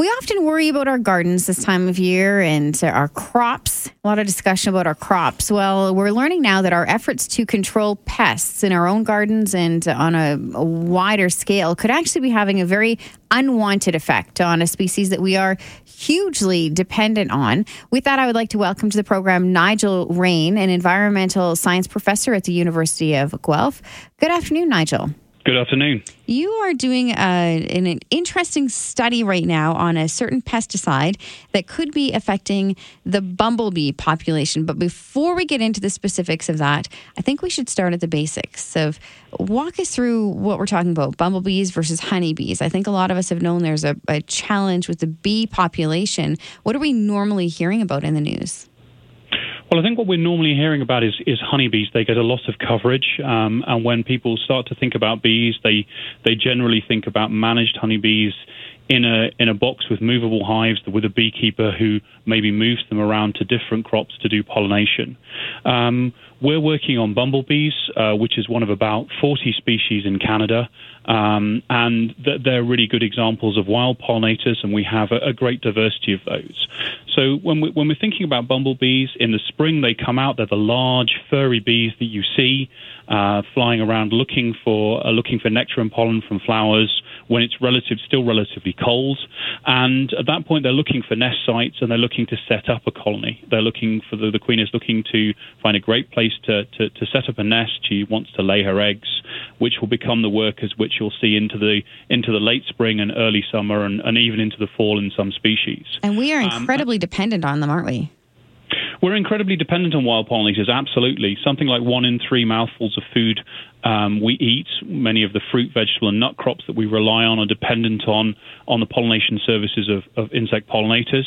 We often worry about our gardens this time of year and our crops. A lot of discussion about our crops. Well, we're learning now that our efforts to control pests in our own gardens and on a, a, wider scale could actually be having a very unwanted effect on a species that we are hugely dependent on. With that, I would like to welcome to the program Nigel Raine, an environmental science professor at the University of Guelph. Good afternoon, Nigel. Good afternoon. You are doing a, an, an, interesting study right now on a certain pesticide that could be affecting the bumblebee population. But before we get into the specifics of that, I think we should start at the basics of walk us through what we're talking about bumblebees versus honeybees. I think a lot of us have known there's a, a challenge with the bee population. What are we normally hearing about in the news? Well, I think what we're normally hearing about is, is honeybees. They get a lot of coverage, um, and when people start to think about bees, they they generally think about managed honeybees in a in a box with movable hives with a beekeeper who maybe moves them around to different crops to do pollination. Um, we're working on bumblebees, uh, which is one of about 40 species in Canada, um, and th- they're really good examples of wild pollinators, and we have a, a great diversity of those. So when, we, when we're thinking about bumblebees, in the spring they come out. They're the large furry bees that you see uh, flying around looking for uh, looking for nectar and pollen from flowers when it's relative, still relatively cold. And at that point, they're looking for nest sites and they're looking to set up a colony. They're looking for the, the queen is looking to find a great place to, to, to set up a nest. She wants to lay her eggs, which will become the workers which you'll see into the into the late spring and early summer and, and even into the fall in some species. And we are um, incredibly um, dependent on them, aren't we? We're incredibly dependent on wild pollinators, absolutely. Something like one in three mouthfuls of food um, we eat, many of the fruit, vegetable, and nut crops that we rely on are dependent on, on the pollination services of, of insect pollinators.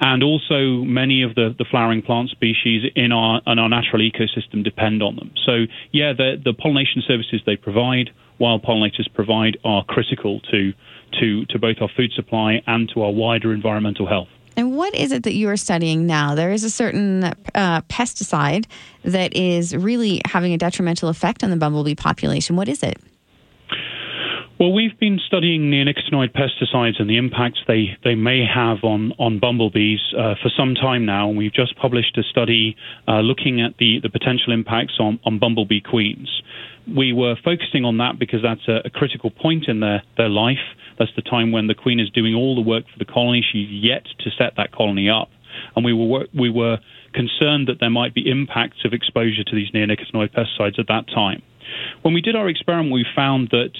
And also, many of the, the flowering plant species in our, in our natural ecosystem depend on them. So, yeah, the, the pollination services they provide, wild pollinators provide, are critical to, to, to both our food supply and to our wider environmental health. And what is it that you are studying now? There is a certain uh, pesticide that is really having a detrimental effect on the bumblebee population. What is it? Well, we've been studying neonicotinoid pesticides and the impacts they, they may have on, on bumblebees uh, for some time now. And we've just published a study uh, looking at the, the potential impacts on, on bumblebee queens. We were focusing on that because that's a, a critical point in their, their life. That's the time when the queen is doing all the work for the colony. She's yet to set that colony up. And we were, we were concerned that there might be impacts of exposure to these neonicotinoid pesticides at that time. When we did our experiment, we found that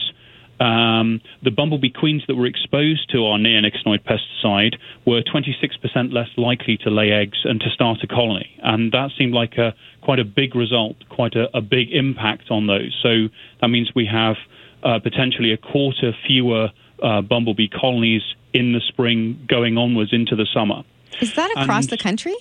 um, the bumblebee queens that were exposed to our neonicotinoid pesticide were 26% less likely to lay eggs and to start a colony. And that seemed like a quite a big result, quite a, a big impact on those. So that means we have uh, potentially a quarter fewer uh, bumblebee colonies in the spring going onwards into the summer. Is that across and, the country?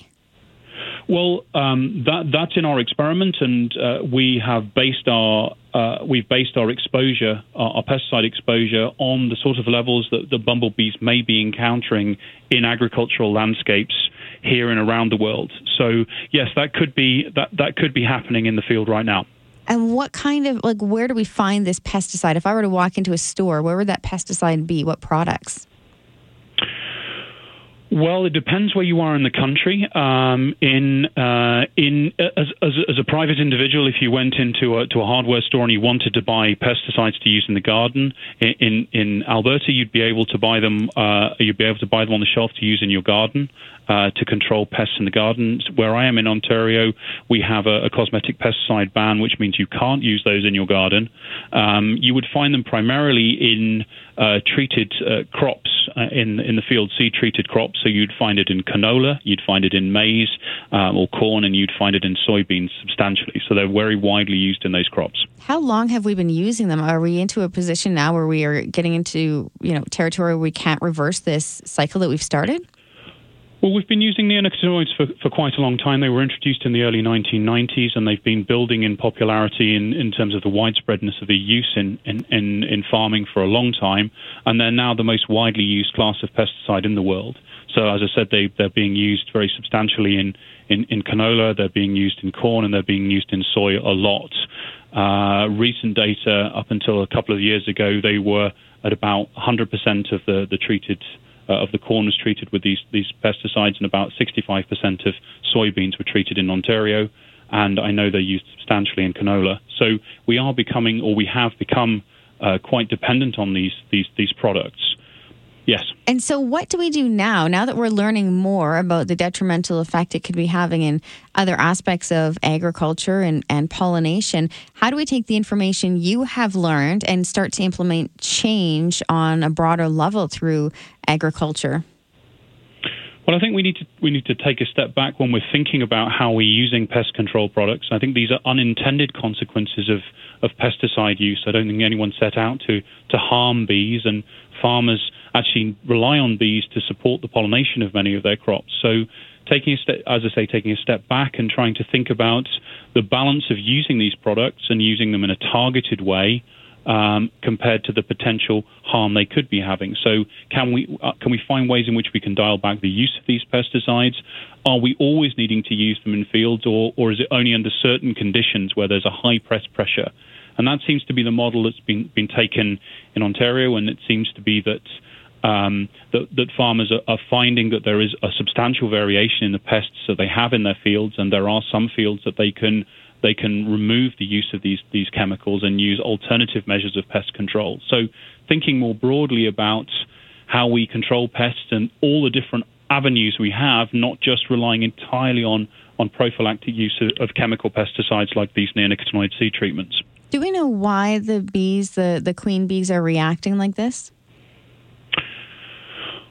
Well, um, that, that's in our experiment, and uh, we have based our uh, we've based our exposure, our, our, pesticide exposure, on the sort of levels that the bumblebees may be encountering in agricultural landscapes here and around the world. So, yes, that could be that that could be happening in the field right now. And what kind of like where do we find this pesticide? If I were to walk into a store, where would that pesticide be? What products? Well, it depends where you are in the country. Um, in uh, in as, as, as, a private individual, if you went into a, to a hardware store and you wanted to buy pesticides to use in the garden, in in Alberta, you'd be able to buy them. Uh, you'd be able to buy them on the shelf to use in your garden uh, to control pests in the garden. Where I am in Ontario, we have a, a cosmetic pesticide ban, which means you can't use those in your garden. Um, you would find them primarily in uh, treated uh, crops uh, in in the field, seed treated crops. So you'd find it in canola, you'd find it in maize um, or corn, and you'd find it in soybeans substantially. So they're very widely used in those crops. How long have we been using them? Are we into a position now where we are getting into you know territory where we can't reverse this cycle that we've started? Well, we've been using neonicotinoids for, for quite a long time. They were introduced in the early 1990s, and they've been building in popularity in, in terms of the widespreadness of the use in, in, in, in farming for a long time. And they're now the most widely used class of pesticide in the world. So, as I said, they, they're being used very substantially in, in, in canola, they're being used in corn, and they're being used in soy a lot. Uh, recent data, up until a couple of years ago, they were at about 100% of the, the treated uh, of the corn was treated with these, these pesticides, and about 65% of soybeans were treated in Ontario. And I know they're used substantially in canola. So we are becoming, or we have become, uh, quite dependent on these these these products. Yes. And so, what do we do now? Now that we're learning more about the detrimental effect it could be having in other aspects of agriculture and, and pollination, how do we take the information you have learned and start to implement change on a broader level through agriculture? Well, I think we need to we need to take a step back when we're thinking about how we're using pest control products. I think these are unintended consequences of, of pesticide use. I don't think anyone set out to to harm bees, and farmers actually rely on bees to support the pollination of many of their crops. So, taking a step, as I say, taking a step back and trying to think about the balance of using these products and using them in a targeted way. Um, compared to the potential harm they could be having. So, can we uh, can we find ways in which we can dial back the use of these pesticides? Are we always needing to use them in fields, or or is it only under certain conditions where there's a high press pressure? And that seems to be the model that's been been taken in Ontario, and it seems to be that um, that, that, farmers are, are, finding that there is a substantial variation in the pests that they have in their fields, and there are some fields that they can they can remove the use of these these chemicals and use alternative measures of pest control. So, thinking more broadly about how we control pests and all the different avenues we have, not just relying entirely on on prophylactic use of, of chemical pesticides like these neonicotinoid seed treatments. Do we know why the bees, the, the queen bees, are reacting like this?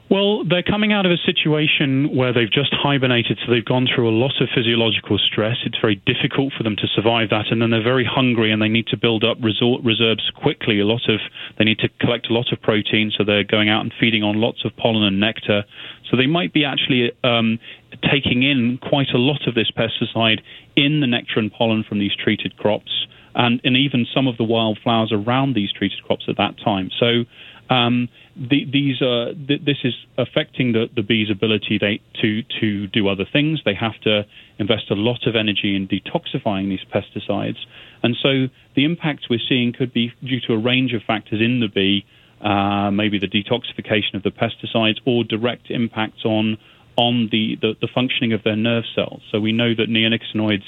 Well, they're coming out of a situation where they've just hibernated, so they've gone through a lot of physiological stress. It's very difficult for them to survive that, and then they're very hungry and they need to build up resort reserves quickly. A lot of they need to collect a lot of protein, so they're going out and feeding on lots of pollen and nectar. So they might be actually um, taking in quite a lot of this pesticide in the nectar and pollen from these treated crops, and, and even some of the wildflowers around these treated crops at that time. So um, the, these are th- this is affecting the, the bees' ability they, to to do other things. They have to invest a lot of energy in detoxifying these pesticides, and so the impacts we're seeing could be due to a range of factors in the bee, uh, maybe the detoxification of the pesticides, or direct impacts on on the, the, the functioning of their nerve cells. So we know that neonicotinoids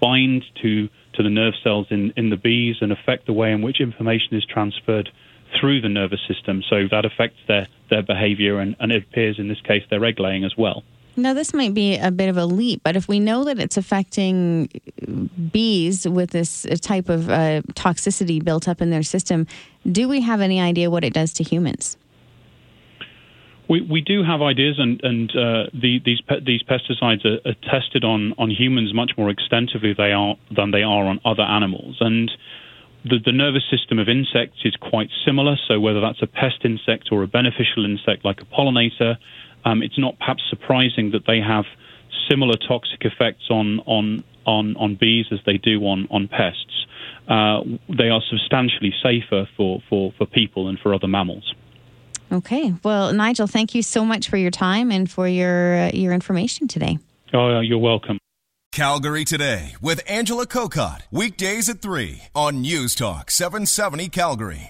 bind to to the nerve cells in, in the bees and affect the way in which information is transferred through the nervous system. So that affects their, their behavior, and, and it appears in this case their egg laying as well. Now, this might be a bit of a leap, but if we know that it's affecting bees with this type of uh, toxicity built up in their system, do we have any idea what it does to humans? We, we do have ideas, and, and uh, the, these pe- these pesticides are, are, tested on, on humans much more extensively they are, than they are on other animals. And the, the, nervous system of insects is quite similar. So whether that's a pest insect or a beneficial insect like a pollinator, um, it's not perhaps surprising that they have similar toxic effects on on on, on bees as they do on on pests. Uh, they are substantially safer for, for, for people and for other mammals. Okay. Well, Nigel, thank you so much for your time and for your uh, your information today. Oh, you're welcome. Calgary Today with Angela Kokott. Weekdays at 3 on News Talk 770 Calgary.